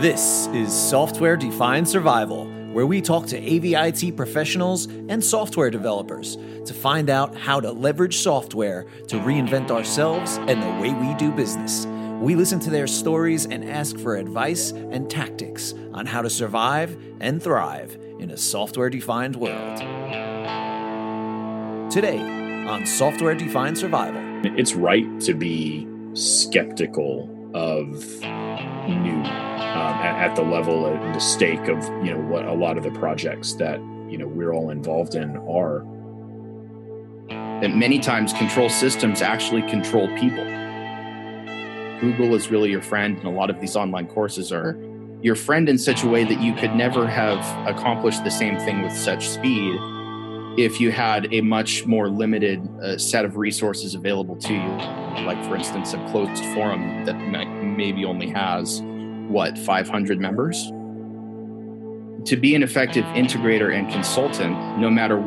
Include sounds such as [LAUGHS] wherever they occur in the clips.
This is Software Defined Survival, where we talk to AVIT professionals and software developers to find out how to leverage software to reinvent ourselves and the way we do business. We listen to their stories and ask for advice and tactics on how to survive and thrive in a software defined world. Today on Software Defined Survival. It's right to be skeptical of new um, at, at, the level and the stake of you know what a lot of the projects that you know we're all involved in are. That many times control systems actually control people. Google is really your friend, and a lot of these online courses are your friend in such a way that you could never have accomplished the same thing with such speed if you had a much more limited uh, set of resources available to you, like for instance, a closed forum that maybe only has what 500 members. To be an effective integrator and consultant, no matter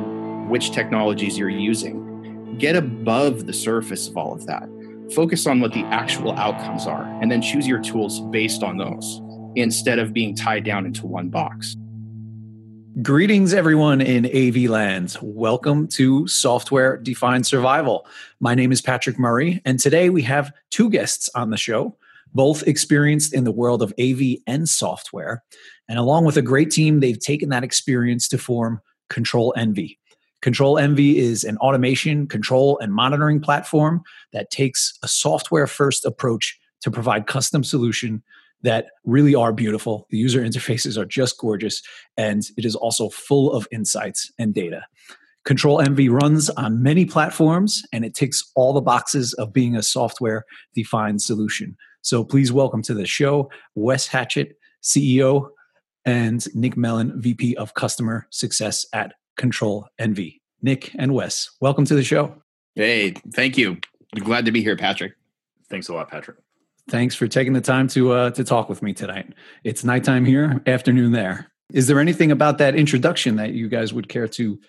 which technologies you're using, get above the surface of all of that. Focus on what the actual outcomes are, and then choose your tools based on those instead of being tied down into one box. Greetings, everyone in AV lands. Welcome to Software Defined Survival. My name is Patrick Murray, and today we have two guests on the show, both experienced in the world of AV and software. And along with a great team, they've taken that experience to form Control Envy. Control Envy is an automation, control, and monitoring platform that takes a software first approach to provide custom solution that really are beautiful. The user interfaces are just gorgeous, and it is also full of insights and data. Control Envy runs on many platforms, and it ticks all the boxes of being a software defined solution. So please welcome to the show Wes Hatchett, CEO, and Nick Mellon, VP of Customer Success at Control Envy. Nick and Wes, welcome to the show. Hey, thank you. glad to be here, Patrick. Thanks a lot, Patrick. Thanks for taking the time to uh, to talk with me tonight. It's nighttime here, afternoon there. Is there anything about that introduction that you guys would care to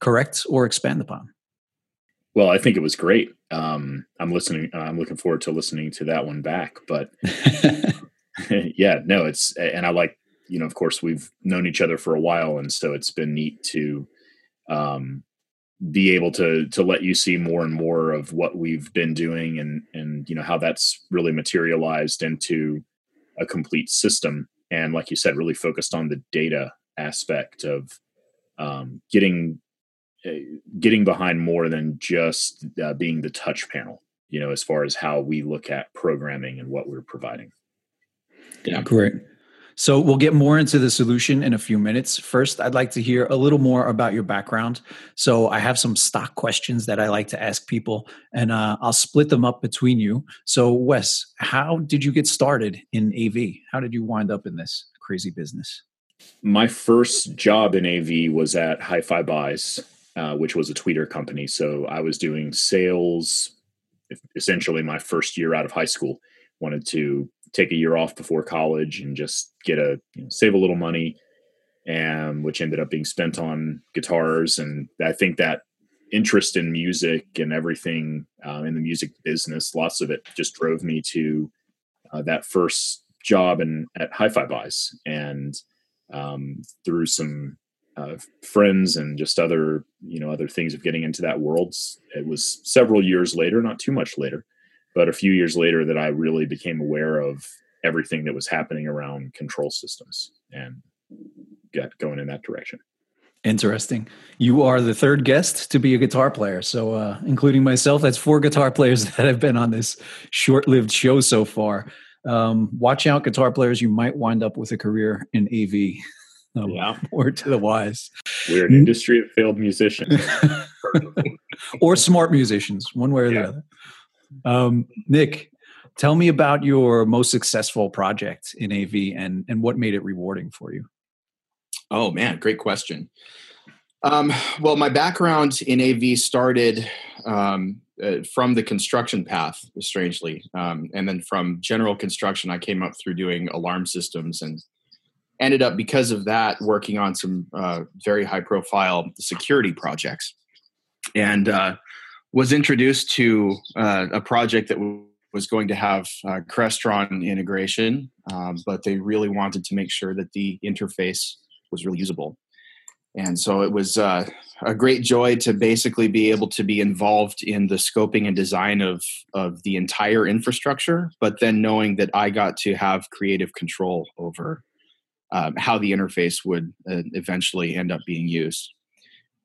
correct or expand upon? Well, I think it was great. Um, I'm listening. I'm looking forward to listening to that one back. But [LAUGHS] [LAUGHS] yeah, no, it's and I like you know, of course, we've known each other for a while, and so it's been neat to um, be able to to let you see more and more of what we've been doing and and you know how that's really materialized into a complete system and like you said really focused on the data aspect of um, getting getting behind more than just uh, being the touch panel you know as far as how we look at programming and what we're providing yeah great so we'll get more into the solution in a few minutes. First, I'd like to hear a little more about your background. So I have some stock questions that I like to ask people, and uh, I'll split them up between you. So Wes, how did you get started in AV? How did you wind up in this crazy business? My first job in AV was at Hi-Fi Buys, uh, which was a tweeter company. So I was doing sales, essentially my first year out of high school. Wanted to take a year off before college and just get a you know, save a little money and which ended up being spent on guitars and i think that interest in music and everything uh, in the music business lots of it just drove me to uh, that first job and at hi-fi buys and um, through some uh, friends and just other you know other things of getting into that world it was several years later not too much later but a few years later that I really became aware of everything that was happening around control systems and got going in that direction. Interesting. You are the third guest to be a guitar player. So, uh, including myself, that's four guitar players [LAUGHS] that have been on this short lived show so far. Um, watch out, guitar players. You might wind up with a career in AV. Um, yeah. [LAUGHS] Word to the wise. We're an industry of failed musicians. [LAUGHS] or smart musicians, one way or yeah. the other. Um, Nick, tell me about your most successful project in AV and and what made it rewarding for you. Oh man, great question. Um, well, my background in AV started um, uh, from the construction path, strangely, um, and then from general construction, I came up through doing alarm systems and ended up because of that working on some uh, very high profile security projects. And uh, was introduced to uh, a project that was going to have uh, Crestron integration, um, but they really wanted to make sure that the interface was really usable. And so it was uh, a great joy to basically be able to be involved in the scoping and design of, of the entire infrastructure, but then knowing that I got to have creative control over um, how the interface would uh, eventually end up being used.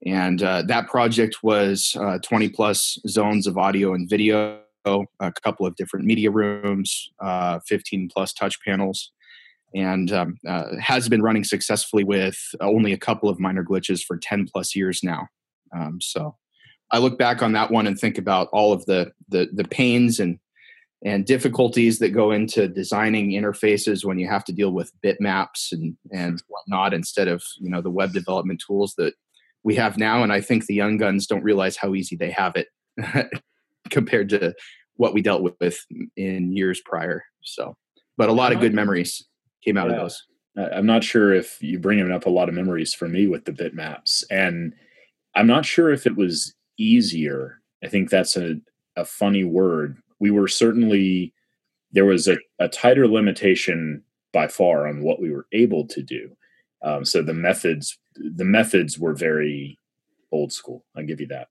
And uh, that project was uh, 20 plus zones of audio and video, a couple of different media rooms, uh, 15 plus touch panels, and um, uh, has been running successfully with only a couple of minor glitches for 10 plus years now. Um, so I look back on that one and think about all of the, the, the pains and and difficulties that go into designing interfaces when you have to deal with bitmaps and and whatnot instead of you know the web development tools that we have now. And I think the young guns don't realize how easy they have it [LAUGHS] compared to what we dealt with in years prior. So, but a lot of good memories came out yeah. of those. I'm not sure if you bringing up a lot of memories for me with the bitmaps, and I'm not sure if it was easier. I think that's a, a funny word. We were certainly there was a, a tighter limitation by far on what we were able to do. Um, so the methods the methods were very old school. I'll give you that.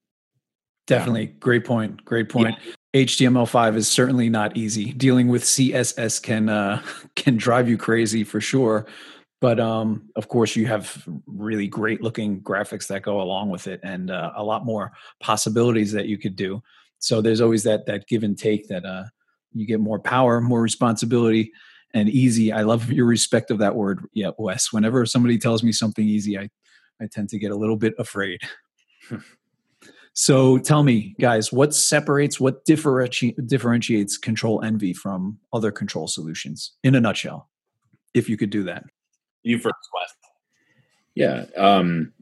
Definitely. Great point. Great point. Yeah. HTML5 is certainly not easy. Dealing with CSS can uh, [LAUGHS] can drive you crazy for sure. But um, of course, you have really great looking graphics that go along with it, and uh, a lot more possibilities that you could do. So there's always that that give and take that uh, you get more power, more responsibility, and easy. I love your respect of that word. Yeah, Wes. Whenever somebody tells me something easy, I I tend to get a little bit afraid. so tell me, guys, what separates, what differenti- differentiates Control Envy from other control solutions in a nutshell? If you could do that. You first, Wes. Yeah. Um,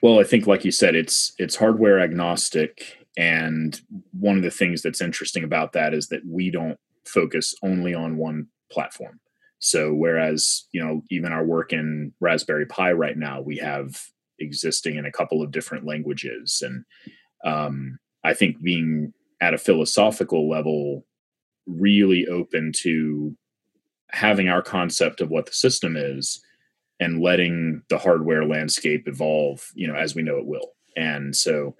well, I think, like you said, it's it's hardware agnostic, and one of the things that's interesting about that is that we don't focus only on one platform. So whereas, you know, even our work in Raspberry Pi right now, we have existing in a couple of different languages. And um, I think being at a philosophical level, really open to having our concept of what the system is and letting the hardware landscape evolve, you know, as we know it will. And so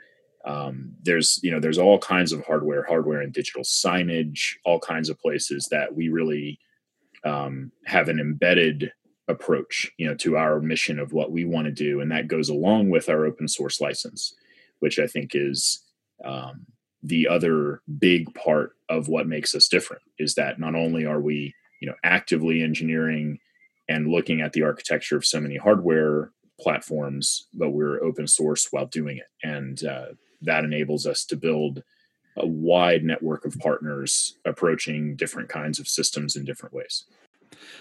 um, there's, you know, there's all kinds of hardware, hardware and digital signage, all kinds of places that we really um, have an embedded approach you know to our mission of what we want to do and that goes along with our open source license which i think is um, the other big part of what makes us different is that not only are we you know actively engineering and looking at the architecture of so many hardware platforms but we're open source while doing it. And uh, that enables us to build a wide network of partners approaching different kinds of systems in different ways.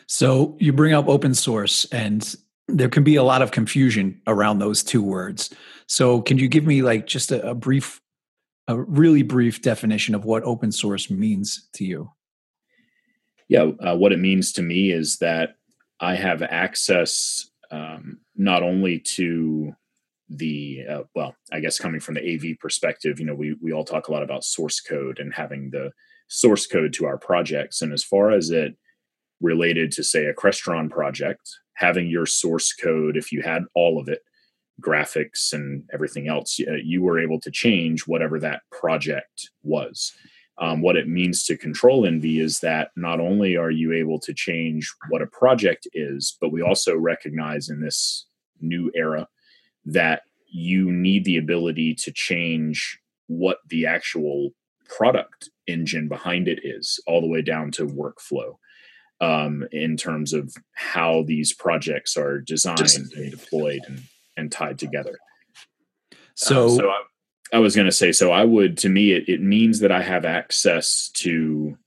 So you bring up open source, and there can be a lot of confusion around those two words. So can you give me like just a, a brief, a really brief definition of what open source means to you? Yeah, uh, what it means to me is that I have access um, not only to the uh, well i guess coming from the av perspective you know we we all talk a lot about source code and having the source code to our projects. And as far as it related to say a crestron project having your source code if you had all of it graphics and everything else you were able to change whatever that project was. Um, what it means to control envy is that not only are you able to change what a project is but we also recognize in this new era that you need the ability to change what the actual product engine behind it is, all the way down to workflow um, in terms of how these projects are designed and deployed and, and tied together. So, uh, so I, I was going to say, so I would, to me, it, it means that I have access to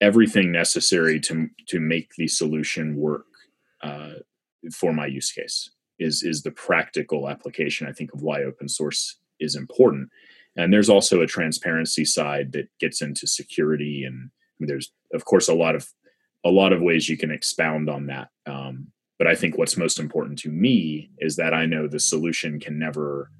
everything necessary to to make the solution work uh, for my use case is is the practical application i think of why open source is important and there's also a transparency side that gets into security and I mean, there's of course a lot of a lot of ways you can expound on that um, but i think what's most important to me is that i know the solution can never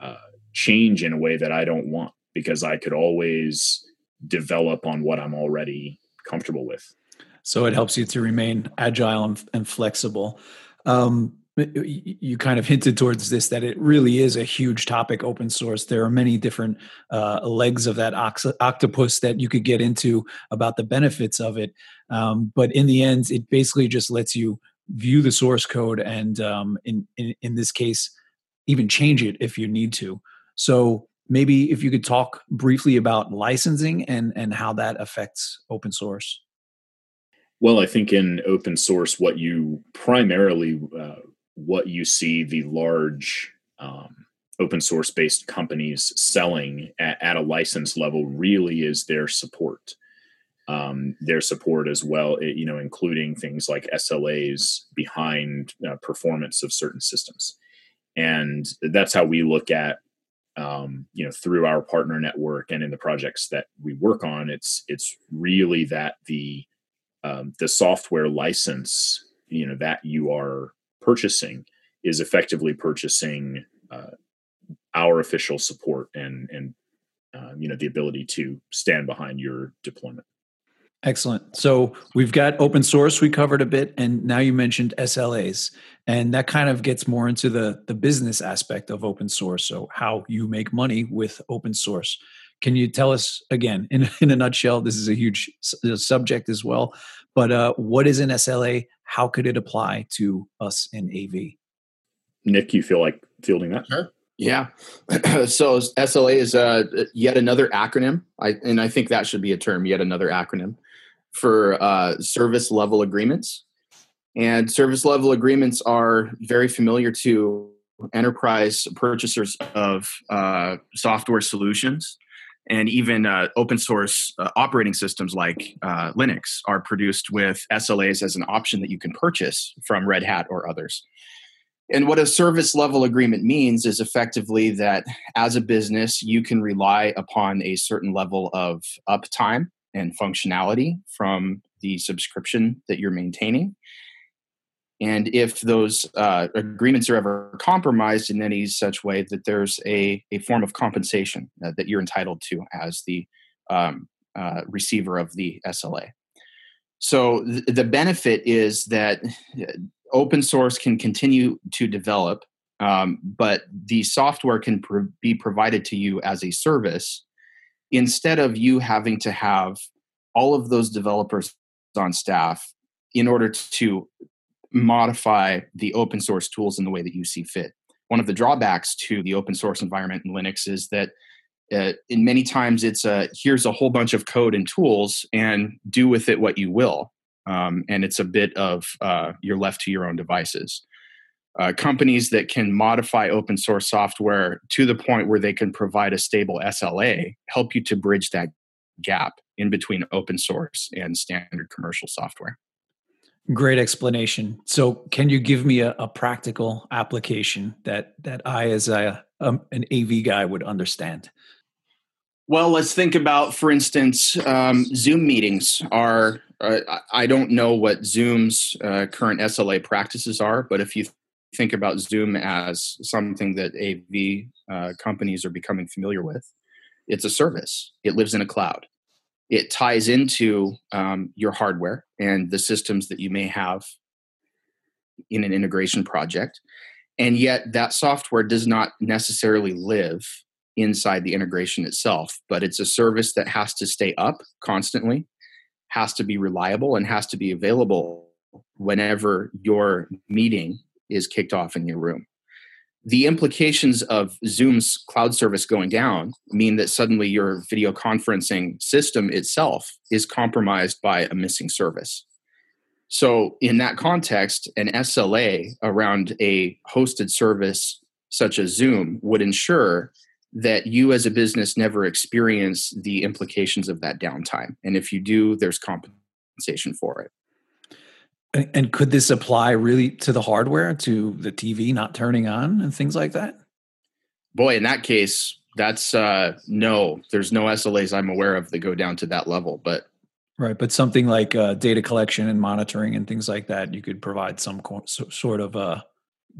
uh, change in a way that i don't want because i could always develop on what I'm already comfortable with. So it helps you to remain agile and, and flexible. Um, you kind of hinted towards this that it really is a huge topic open source. There are many different uh, legs of that ox- octopus that you could get into about the benefits of it. Um, but in the end it basically just lets you view the source code and um, in, in, in this case even change it if you need to. So maybe if you could talk briefly about licensing and and how that affects open source. Well, I think in open source, what you primarily uh, what you see the large um, open source based companies selling at, at, a license level really is their support. Um, their support as well, eh, you know, including things like SLAs behind uh, performance of certain systems, and that's how we look at, um, you know, through our partner network and in the projects that we work on. It's it's really that the um, the software license, you know, that you are purchasing is effectively purchasing uh, our official support and and uh, you know the ability to stand behind your deployment. Excellent. So we've got open source we covered a bit, and now you mentioned SLAs, and that kind of gets more into the the business aspect of open source. So how you make money with open source. Can you tell us again, in in a nutshell? This is a huge subject as well, but uh, what is an SLA? how could it apply to us in AV? Nick, you feel like fielding that? Sure. Yeah. [CLEARS THROAT] so SLA is uh, yet another acronym, I, and I think that should be a term, yet another acronym for uh, service level agreements. And service level agreements are very familiar to enterprise purchasers of uh, software solutions and even uh, open source uh, operating systems like uh, Linux are produced with SLAs as an option that you can purchase from Red Hat or others. And what a service level agreement means is effectively that as a business, you can rely upon a certain level of uptime and functionality from the subscription that you're maintaining. And if those uh, agreements are ever compromised in any such way, that there's a, a form of compensation uh, that you're entitled to as the um, uh, receiver of the SLA. So th- the benefit is that uh, open source can continue to develop, um, but the software can pr- be provided to you as a service instead of you having to have all of those developers on staff in order to modify the open source tools in the way that you see fit. One of the drawbacks to the open source environment in Linux is that uh, in many times it's a here's a whole bunch of code and tools and do with it what you will um, and it's a bit of uh, you're left to your own devices uh, companies that can modify open source software to the point where they can provide a stable sla help you to bridge that gap in between open source and standard commercial software Great explanation. So, can you give me a, a practical application that that I, as a um, an AV guy, would understand? Well, let's think about, for instance, um, Zoom meetings are. Uh, I don't know what Zoom's uh, current SLA practices are, but if you think about Zoom as something that AV uh, companies are becoming familiar with, it's a service. It lives in a cloud it ties into um, your hardware and the systems that you may have in an integration project. And yet that software does not necessarily live inside the integration itself but it's a service that has to stay up constantly has to be reliable and has to be available whenever your meeting is kicked off in your room the implications of Zoom's cloud service going down mean that suddenly your video conferencing system itself is compromised by a missing service. So, in that context, an SLA around a hosted service such as Zoom would ensure that you as a business never experience the implications of that downtime. And if you do, there's compensation for it. And, and could this apply really to the hardware, to the TV not turning on and things like that? Boy, in that case, that's uh, no. There's no SLAs I'm aware of that go down to that level. But right, but something like uh, data collection and monitoring and things like that, you could provide some co- so, sort of a uh,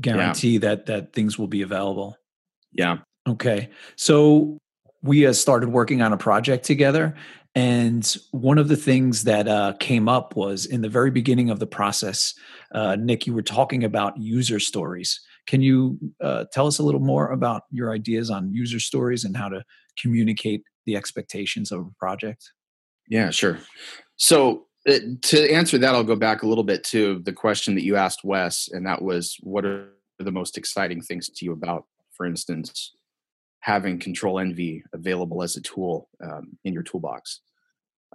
guarantee yeah. that that things will be available. Yeah. Okay. So we uh, started working on a project together, And one of the things that uh, came up was in the very beginning of the process, uh, Nick, you were talking about user stories. Can you uh, tell us a little more about your ideas on user stories and how to communicate the expectations of a project? Yeah, sure. So uh, to answer that, I'll go back a little bit to the question that you asked Wes, and that was, what are the most exciting things to you about, for instance, having Control Envy available as a tool um, in your toolbox?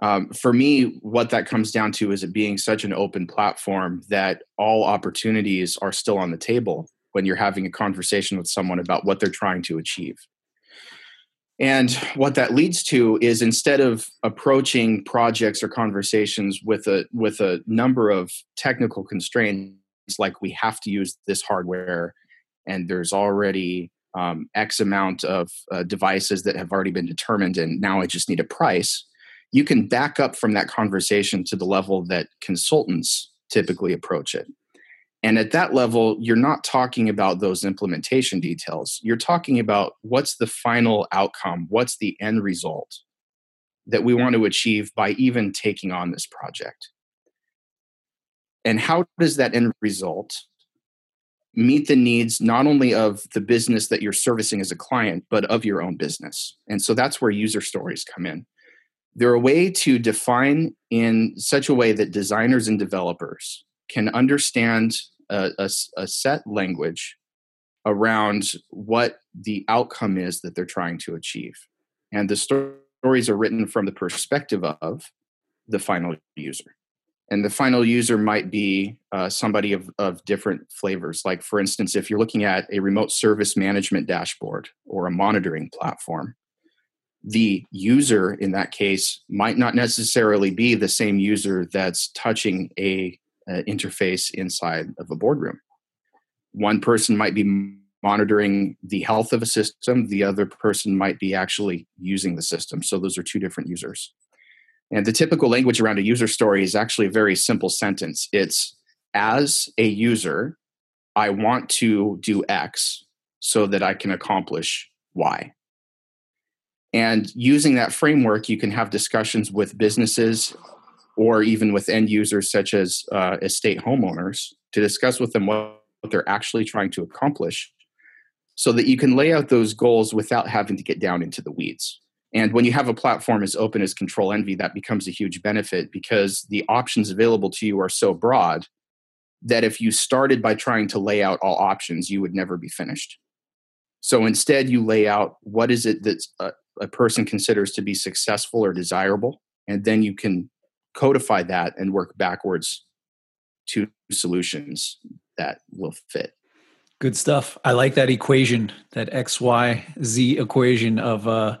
Um, for me, what that comes down to is it being such an open platform that all opportunities are still on the table when you're having a conversation with someone about what they're trying to achieve. And what that leads to is instead of approaching projects or conversations with a with a number of technical constraints, like we have to use this hardware, and there's already um, X amount of uh, devices that have already been determined, and now I just need a price. You can back up from that conversation to the level that consultants typically approach it. And at that level, you're not talking about those implementation details. You're talking about what's the final outcome, what's the end result that we want to achieve by even taking on this project. And how does that end result meet the needs not only of the business that you're servicing as a client, but of your own business? And so that's where user stories come in. They're a way to define in such a way that designers and developers can understand a, a, a set language around what the outcome is that they're trying to achieve. And the stories are written from the perspective of the final user. And the final user might be uh, somebody of, of different flavors. Like, for instance, if you're looking at a remote service management dashboard or a monitoring platform, the user in that case might not necessarily be the same user that's touching a uh, interface inside of a boardroom. One person might be monitoring the health of a system, the other person might be actually using the system. So those are two different users. And the typical language around a user story is actually a very simple sentence. It's as a user, I want to do X so that I can accomplish Y. And using that framework, you can have discussions with businesses or even with end users such as uh, estate homeowners to discuss with them what, they're actually trying to accomplish so that you can lay out those goals without having to get down into the weeds. And when you have a platform as open as Control Envy, that becomes a huge benefit because the options available to you are so broad that if you started by trying to lay out all options, you would never be finished. So instead, you lay out what is it that a, a person considers to be successful or desirable, and then you can codify that and work backwards to solutions that will fit. Good stuff. I like that equation, that X Y Z equation of uh,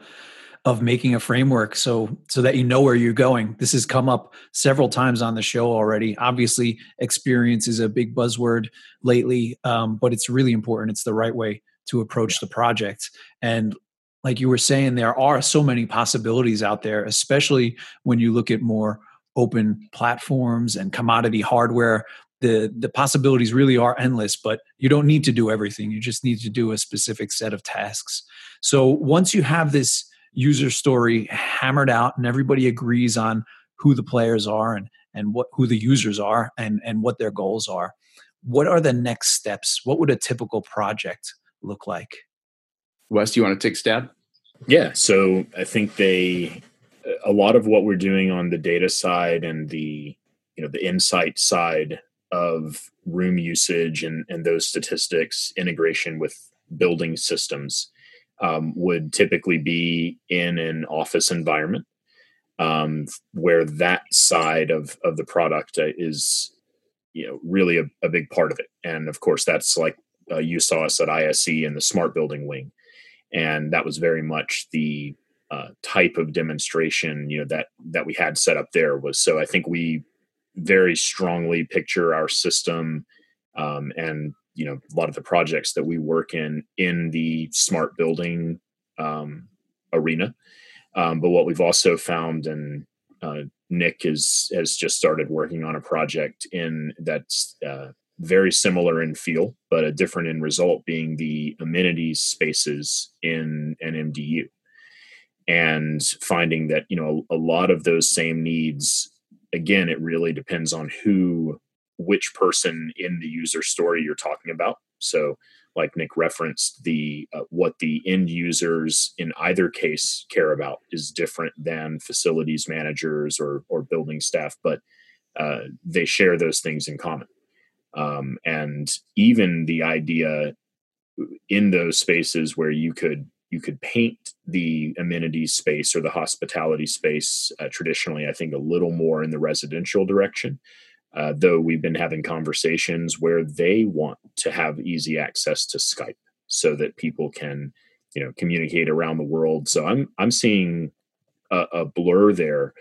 of making a framework, so so that you know where you're going. This has come up several times on the show already. Obviously, experience is a big buzzword lately, um, but it's really important. It's the right way to approach the project. And like you were saying, there are so many possibilities out there, especially when you look at more open platforms and commodity hardware. The the possibilities really are endless but you don't need to do everything. You just need to do a specific set of tasks. So once you have this user story hammered out and everybody agrees on who the players are and and what who the users are and and what their goals are what are the next steps? What would a typical project look like wes do you want to take stab? Yeah so i think they a lot of what we're doing on the data side and the you know the insight side of room usage and and those statistics integration with building systems um, would typically be in an office environment um, where that side of of the product uh, is you know really a, a, big part of it. And of course that's like uh, you saw us at ISE in the smart building wing and that was very much the uh, type of demonstration you know that that we had set up there was so i think we very strongly picture our system um, and you know a lot of the projects that we work in in the smart building um, arena. Um, but what we've also found and uh, nick is has just started working on a project in that's uh, very similar in feel but a different in result being the amenities spaces in an mdu and finding that you know a lot of those same needs again it really depends on who which person in the user story you're talking about. So like nick referenced the uh, what the end users in either case care about is different than facilities managers or or building staff but uh, they share those things in common um, and even the idea in those spaces where you could you could paint the amenities space or the hospitality space uh, traditionally i think a little more in the residential direction uh, though we've been having conversations where they want to have easy access to skype so that people can you know communicate around the world. So i'm i'm seeing a, a blur there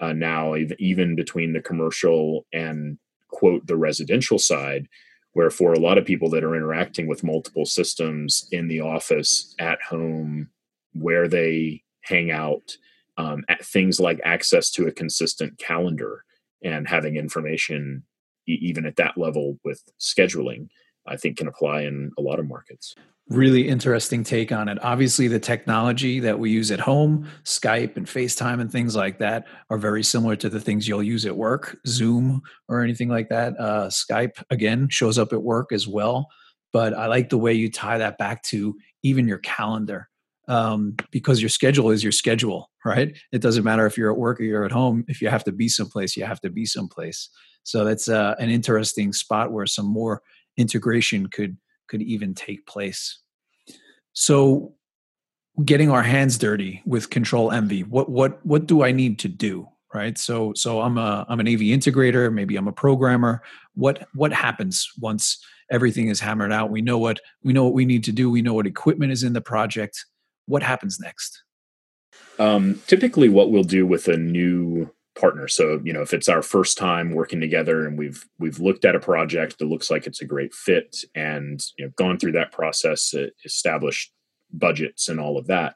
uh, now even between the commercial and quote the residential side where for a lot of people that are interacting with multiple systems in the office at home where they hang out um, things like access to a consistent calendar and having information even at that level with scheduling i think can apply in a lot of markets really interesting take on it. Obviously, the technology that we use at home, Skype and FaceTime and things like that, are very similar to the things you'll use at work, Zoom or anything like that. Uh, Skype, again, shows up at work as well. But I like the way you tie that back to even your calendar. Um, because your schedule is your schedule, right? It doesn't matter if you're at work or you're at home. If you have to be someplace, you have to be someplace. So that's uh, an interesting spot where some more integration could could even take place. So getting our hands dirty with Control Envy. what what what do i need to do right? So so i'm a i'm an av integrator maybe i'm a programmer. What what happens once everything is hammered out? We know what we know what we need to do. We know what equipment is in the project. What happens next? Um, typically what we'll do with a new partner. So, you know, if it's our first time working together and we've we've looked at a project that looks like it's a great fit and you know gone through that process, established budgets and all of that.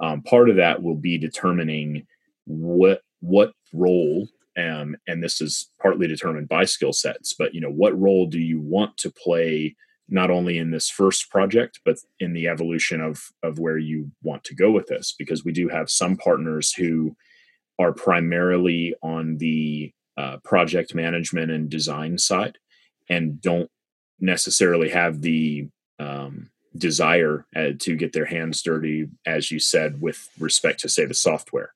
Um, part of that will be determining what what role um, and this is partly determined by skill sets but you know what role do you want to play not only in this first project but in the evolution of of where you want to go with this because we do have some partners who are primarily on the uh, project management and design side and don't necessarily have the um, desire uh, to get their hands dirty, as you said, with respect to, say, the software.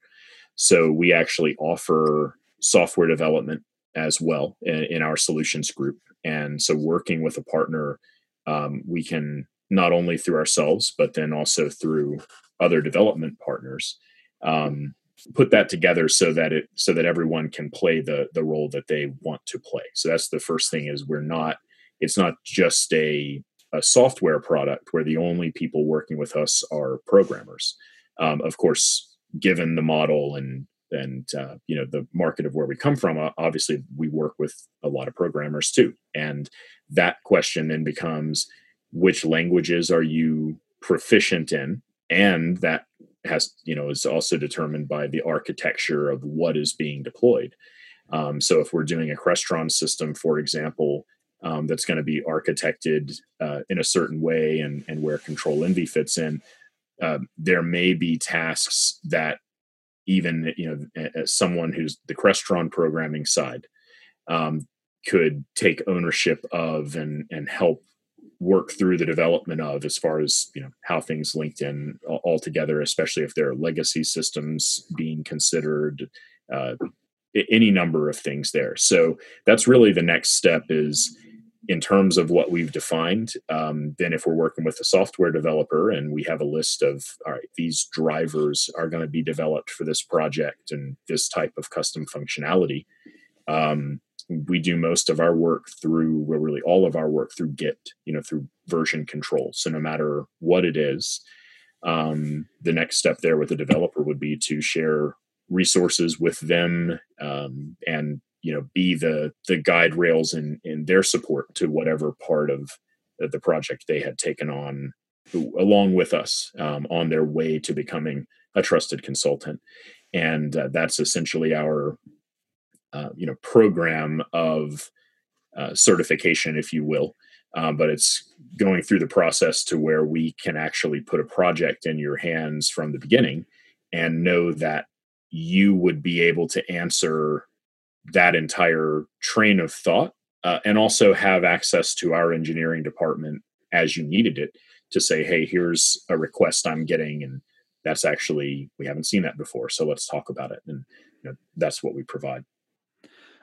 So we actually offer software development as well in, in our solutions group. And so working with a partner, um, we can not only through ourselves, but then also through other development partners, um, put that together so that it so that everyone can play the the role that they want to play. So that's the first thing is we're not it's not just a a software product where the only people working with us are programmers. Um, of course given the model and and uh, you know the market of where we come from obviously we work with a lot of programmers too. And that question then becomes which languages are you proficient in? And that has you know is also determined by the architecture of what is being deployed. Um, so if we're doing a Crestron system, for example, um, that's going to be architected uh, in a certain way and and where Control Envy fits in, uh, there may be tasks that even you know someone who's the Crestron programming side um, could take ownership of and and help work through the development of as far as you know how things linked in all together especially if there are legacy systems being considered uh, any number of things there. So that's really the next step is in terms of what we've defined um, then if we're working with a software developer and we have a list of all right these drivers are going to be developed for this project and this type of custom functionality um, we do most of our work through well, really all of our work through git you know through version control. So no matter what it is um, the next step there with the developer would be to share resources with them um, and you know be the the guide rails in in their support to whatever part of the project they had taken on along with us um, on their way to becoming a trusted consultant. And uh, that's essentially our uh, you know program of uh, certification, if you will. Um, but it's going through the process to where we can actually put a project in your hands from the beginning and know that you would be able to answer that entire train of thought uh, and also have access to our engineering department as you needed it to say hey here's a request i'm getting and that's actually we haven't seen that before so let's talk about it and you know, that's what we provide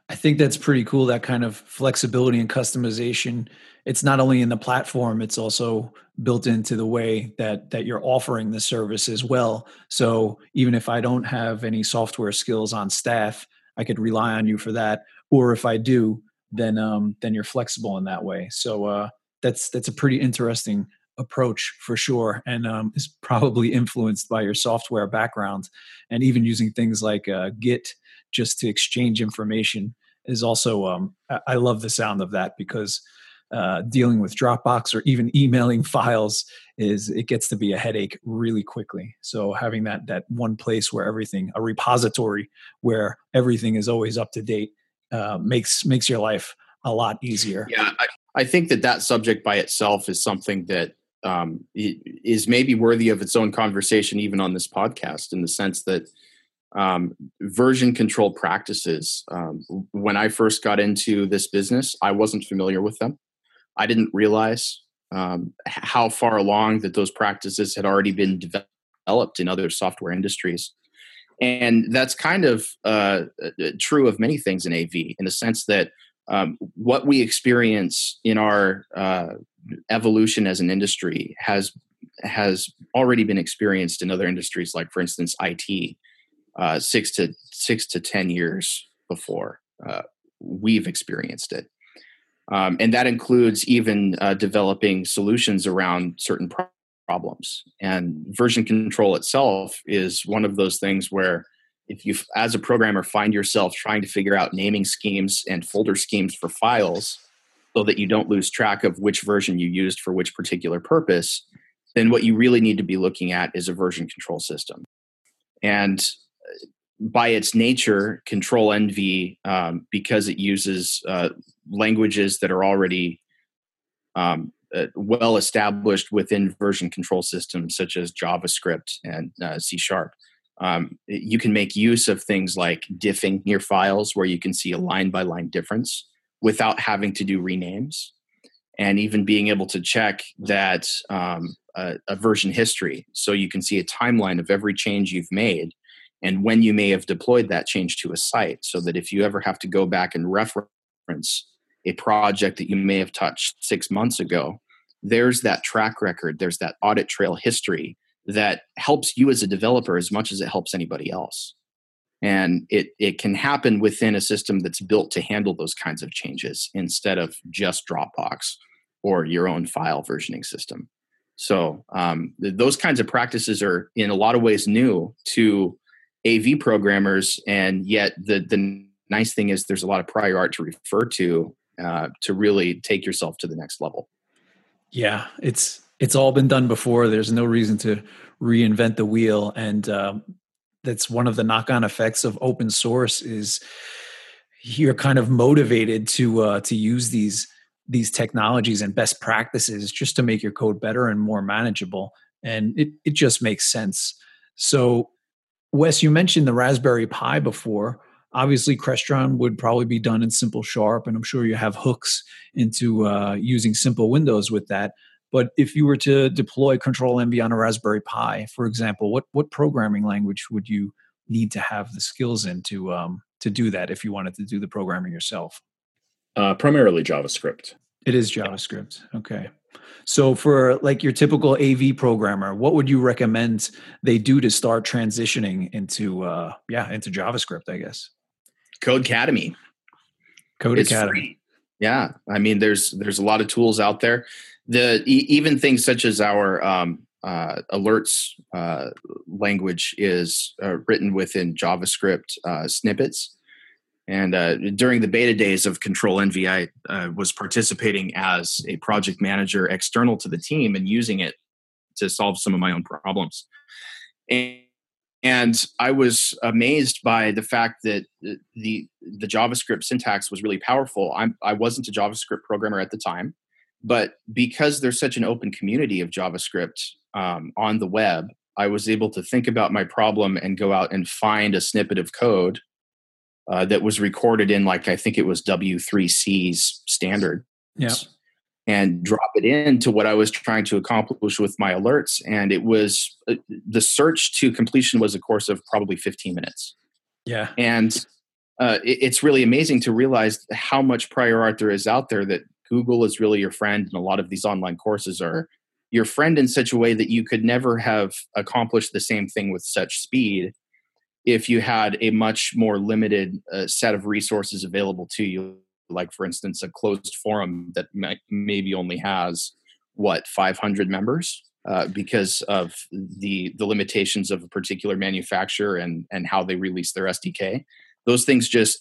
I think that's pretty cool. That kind of flexibility and customization. It's not only in the platform; it's also built into the way that that you're offering the service as well. So even if I don't have any software skills on staff, I could rely on you for that. Or if I do, then um, then you're flexible in that way. So uh, that's that's a pretty interesting approach for sure and um, is probably [LAUGHS] influenced by your software background and even using things like uh, git just to exchange information is also um, I love the sound of that because uh, dealing with Dropbox or even emailing [LAUGHS] files is it gets to be a headache really quickly. So having that that one place where everything a repository where everything is always up to date uh, makes makes your life a lot easier. Yeah, I, I think that that subject by itself is something that um, is maybe worthy of its own conversation, even on this podcast, in the sense that um, version control practices. Um, when I first got into this business, I wasn't familiar with them. I didn't realize um, how far along that those practices had already been developed in other software industries. And that's kind of uh, uh true of many things in AV, in the sense that um, what we experience in our uh, evolution as an industry has has already been experienced in other industries, like for instance IT uh, six to six to ten years before uh, we've experienced it, um, and that includes even uh, developing solutions around certain pro- problems. And version control itself is one of those things where if you, as a programmer, find yourself trying to figure out naming schemes and folder schemes for files so that you don't lose track of which version you used for which particular purpose, then what you really need to be looking at is a version control system. And by its nature, Control Envy, um, because it uses uh, languages that are already um, uh, well established within version control systems such as JavaScript and uh, C Sharp, um, you can make use of things like diffing your files where you can see a line by line difference without having to do renames and even being able to check that um, a, a version history. So you can see a timeline of every change you've made and when you may have deployed that change to a site so that if you ever have to go back and reference a project that you may have touched six months ago there's that track record there's that audit trail history that helps you as a developer as much as it helps anybody else. And it, it can happen within a system that's built to handle those kinds of changes instead of just dropbox or your own file versioning system. So um, th- those kinds of practices are in a lot of ways new to AV programmers, and yet the the nice thing is there's a lot of prior art to refer to uh, to really take yourself to the next level. Yeah, it's it's all been done before. There's no reason to reinvent the wheel, and uh, that's one of the knock-on effects of open source is you're kind of motivated to uh, to use these these technologies and best practices just to make your code better and more manageable, and it it just makes sense. So Wes, you mentioned the Raspberry Pi before. Obviously, Crestron would probably be done in SIMPL Sharp, and I'm sure you have hooks into uh, using SIMPL Windows with that. But if you were to deploy Control Envy on a Raspberry Pi, for example, what what programming language would you need to have the skills in to um, to do that if you wanted to do the programming yourself? Uh, primarily JavaScript. It is JavaScript. Okay. So for like your typical AV programmer, what would you recommend they do to start transitioning into uh yeah, into JavaScript, I guess? Codecademy. Code it's Academy. Free. Yeah, I mean there's there's a lot of tools out there. The even things such as our um, uh, alerts uh, language is uh, written within JavaScript uh, snippets. And uh, during the beta days of Control Envy, I uh, was participating as a project manager external to the team and using it to solve some of my own problems. And, and I was amazed by the fact that the the JavaScript syntax was really powerful. I'm, I wasn't a JavaScript programmer at the time, but because there's such an open community of JavaScript um, on the web, I was able to think about my problem and go out and find a snippet of code uh, that was recorded in, like, I think it was W3C's standard. Yeah. And drop it into what I was trying to accomplish with my alerts. And it was uh, the search to completion was a course of probably 15 minutes. Yeah. And uh, it, it's really amazing to realize how much prior art there is out there that Google is really your friend, and a lot of these online courses are your friend in such a way that you could never have accomplished the same thing with such speed if you had a much more limited uh, set of resources available to you like for instance a closed forum that may, maybe only has what 500 members uh, because of the the limitations of a particular manufacturer and and how they release their sdk those things just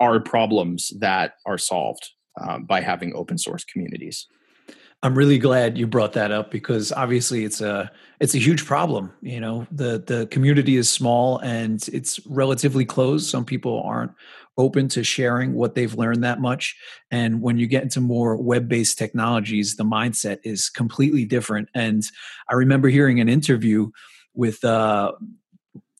are problems that are solved um, by having open source communities I'm really glad you brought that up because obviously it's a it's a huge problem. You know, the the community is small and it's relatively closed. Some people aren't open to sharing what they've learned that much. And when you get into more web-based technologies, the mindset is completely different. And I remember hearing an interview with uh,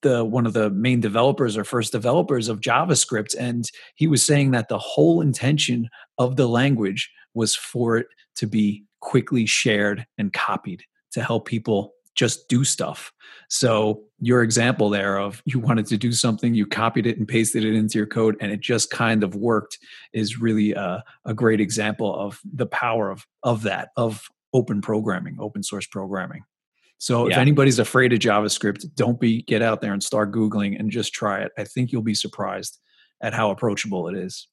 the one of the main developers or first developers of JavaScript, and he was saying that the whole intention of the language was for it to be quickly shared and copied to help people just do stuff. So your example there of you wanted to do something, you copied it and pasted it into your code, and it just kind of worked is really a, a great example of the power of of that of open programming, open source programming. So yeah. if anybody's afraid of JavaScript, don't be get out there and start googling and just try it. I think you'll be surprised at how approachable it is.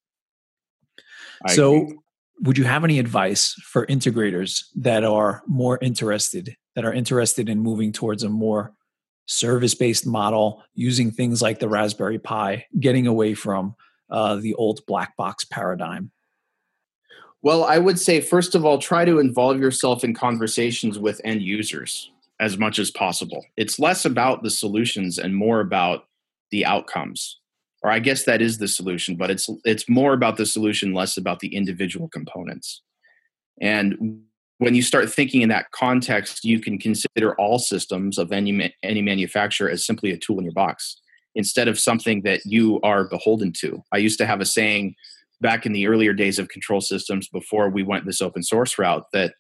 I so agree would you have any advice for integrators that are more interested that are interested in moving towards a more service based model using things like the raspberry pi getting away from uh, the old black box paradigm? Well i would say first of all try to involve yourself in conversations with end users as much as possible. It's less about the solutions and more about the outcomes or I guess that is the solution, but it's it's more about the solution, less about the individual components. And when you start thinking in that context, you can consider all systems of any any manufacturer as simply a tool in your box instead of something that you are beholden to. I used to have a saying back in the earlier days of control systems before we went this open source route that,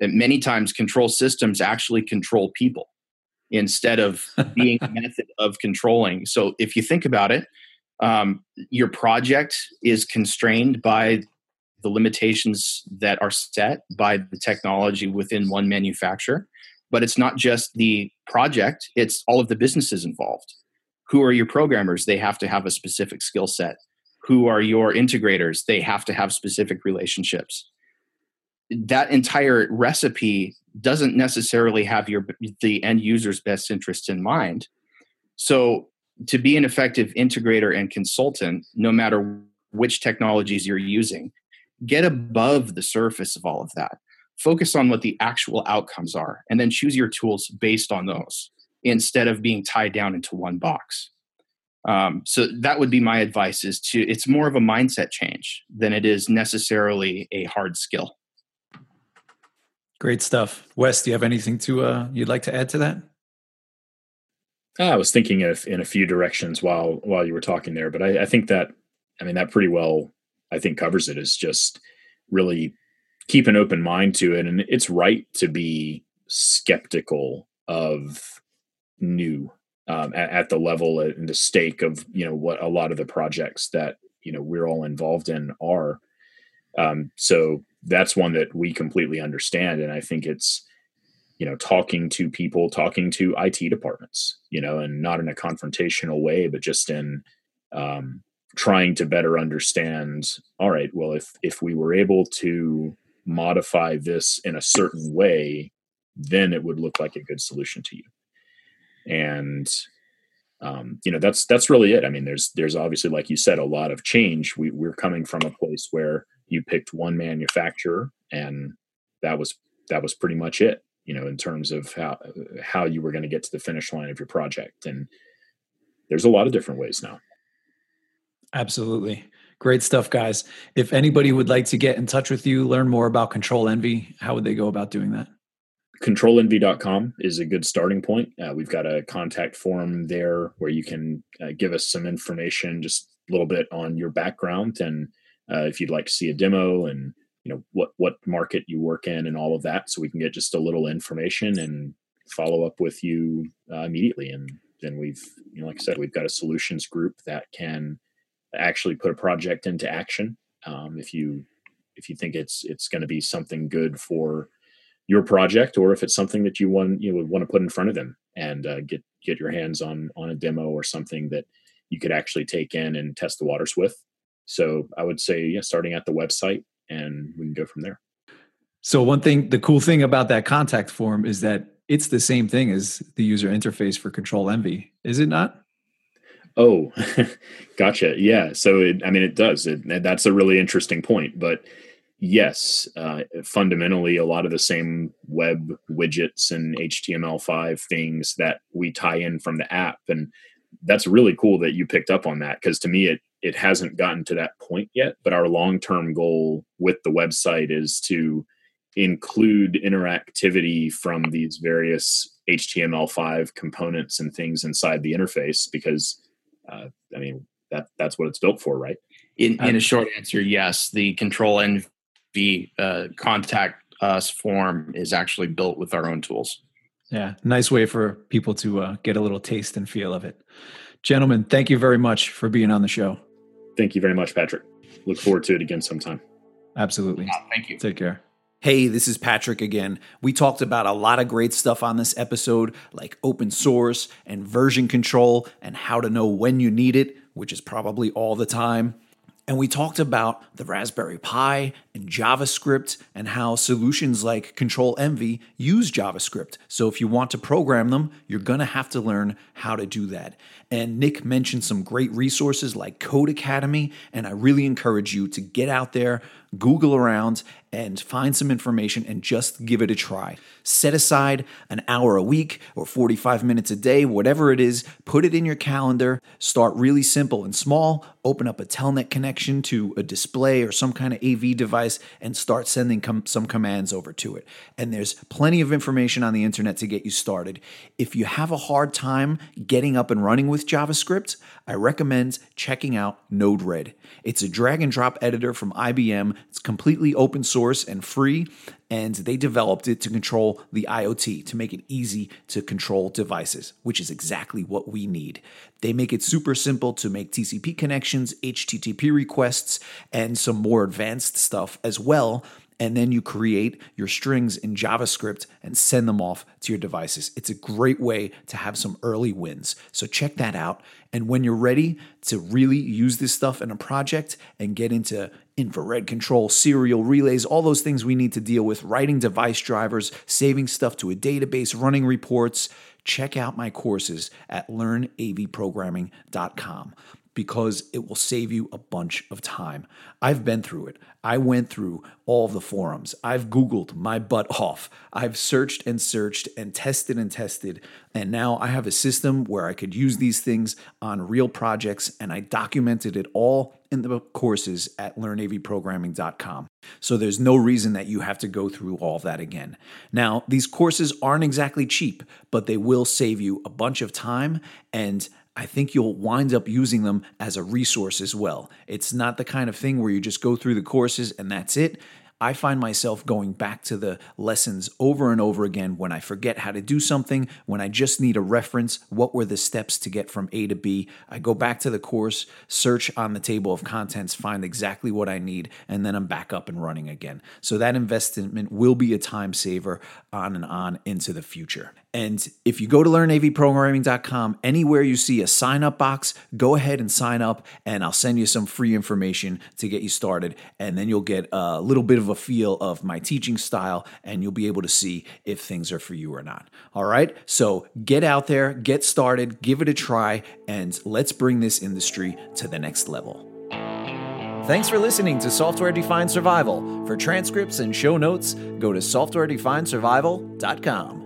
that many times control systems actually control people instead of being a [LAUGHS] method of controlling. So if you think about it, um, your project is constrained by the limitations that are set by the technology within one manufacturer but it's not just the project it's all of the businesses involved. Who are your programmers? They have to have a specific skill set. Who are your integrators? They have to have specific relationships. That entire recipe doesn't necessarily have your the end user's best interest in mind. So to be an effective integrator and consultant, no matter which technologies you're using, get above the surface of all of that. Focus on what the actual outcomes are, and then choose your tools based on those instead of being tied down into one box. Um, so that would be my advice: is to it's more of a mindset change than it is necessarily a hard skill. Great stuff, Wes. Do you have anything to uh, you'd like to add to that? I was thinking of in a few directions while while you were talking there, but I, I think that I mean that pretty well I think covers it. Is just really keep an open mind to it, and it's right to be skeptical of new um, at, at, the level and the stake of you know what a lot of the projects that you know we're all involved in are. Um, so that's one that we completely understand, and I think it's you know talking to people talking to it departments you know and not in a confrontational way but just in um, trying to better understand all right well if if we were able to modify this in a certain way then it would look like a good solution to you. And um, you know that's that's really it. I mean there's there's obviously like you said a lot of change. We, we're coming from a place where you picked one manufacturer and that was that was pretty much it you know in terms of how how you were going to get to the finish line of your project. And there's a lot of different ways now. Absolutely. Great stuff guys. If anybody would like to get in touch with you learn more about control envy how would they go about doing that? ControlEnvy.com is a good starting point. Uh, we've got a contact form there where you can uh, give us some information, just a little bit on your background, and uh, if you'd like to see a demo, and you know what what market you work in, and all of that, so we can get just a little information and follow up with you uh, immediately. And then we've, you know, like I said, we've got a solutions group that can actually put a project into action. Um, if you if you think it's it's going to be something good for your project, or if it's something that you want you would want to put in front of them and uh, get get your hands on on a demo or something that you could actually take in and test the waters with. So I would say, yeah, starting at the website, and we can go from there. So one thing, the cool thing about that contact form is that it's the same thing as the user interface for Control Envy, is it not? Oh, [LAUGHS] gotcha. Yeah. So, it, I mean, it does. It, that's a really interesting point. But yes, uh, fundamentally, a lot of the same web widgets and HTML5 things that we tie in from the app. And that's really cool that you picked up on that because to me, it, it hasn't gotten to that point yet. But our long term goal with the website is to include interactivity from these various HTML5 components and things inside the interface because uh, I mean that that's what it's built for, right? In, in a short answer, yes. The Control Envy uh, contact us form is actually built with our own tools. Yeah, nice way for people to uh, get a little taste and feel of it. Gentlemen, thank you very much for being on the show. Thank you very much, Patrick. Look forward to it again sometime. Absolutely. Yeah, thank you. Take care. Hey, this is Patrick again. We talked about a lot of great stuff on this episode, like open source and version control and how to know when you need it, which is probably all the time. And we talked about the Raspberry Pi and JavaScript and how solutions like Control Envy use JavaScript. So if you want to program them, you're going to have to learn how to do that. And Nick mentioned some great resources like Codecademy, and I really encourage you to get out there, Google around, and find some information and just give it a try. Set aside an hour a week or 45 minutes a day, whatever it is, put it in your calendar. Start really simple and small. Open up a Telnet connection to a display or some kind of AV device and start sending com- some commands over to it. And there's plenty of information on the internet to get you started. If you have a hard time getting up and running with JavaScript, I recommend checking out Node-RED. It's a drag and drop editor from IBM. It's completely open source and free, and they developed it to control the IoT, to make it easy to control devices, which is exactly what we need. They make it super simple to make TCP connections, HTTP requests, and some more advanced stuff as well and then you create your strings in JavaScript and send them off to your devices. It's a great way to have some early wins. So check that out. And when you're ready to really use this stuff in a project and get into infrared control, serial relays, all those things we need to deal with, writing device drivers, saving stuff to a database, running reports, check out my courses at learnavprogramming.com because it will save you a bunch of time. I've been through it. I went through all the forums. I've Googled my butt off. I've searched and searched and tested and tested. And now I have a system where I could use these things on real projects and I documented it all in the courses at learnavprogramming.com. So there's no reason that you have to go through all that again. Now, these courses aren't exactly cheap, but they will save you a bunch of time and I think you'll wind up using them as a resource as well. It's not the kind of thing where you just go through the courses and that's it. I find myself going back to the lessons over and over again when I forget how to do something, when I just need a reference. What were the steps to get from A to B? I go back to the course, search on the table of contents, find exactly what I need, and then I'm back up and running again. So that investment will be a time saver on and on into the future. And if you go to learnavprogramming.com, anywhere you see a sign up box, go ahead and sign up, and I'll send you some free information to get you started. And then you'll get a little bit of a feel of my teaching style, and you'll be able to see if things are for you or not. All right. So get out there, get started, give it a try, and let's bring this industry to the next level. Thanks for listening to Software Defined Survival. For transcripts and show notes, go to softwaredefinedsurvival.com.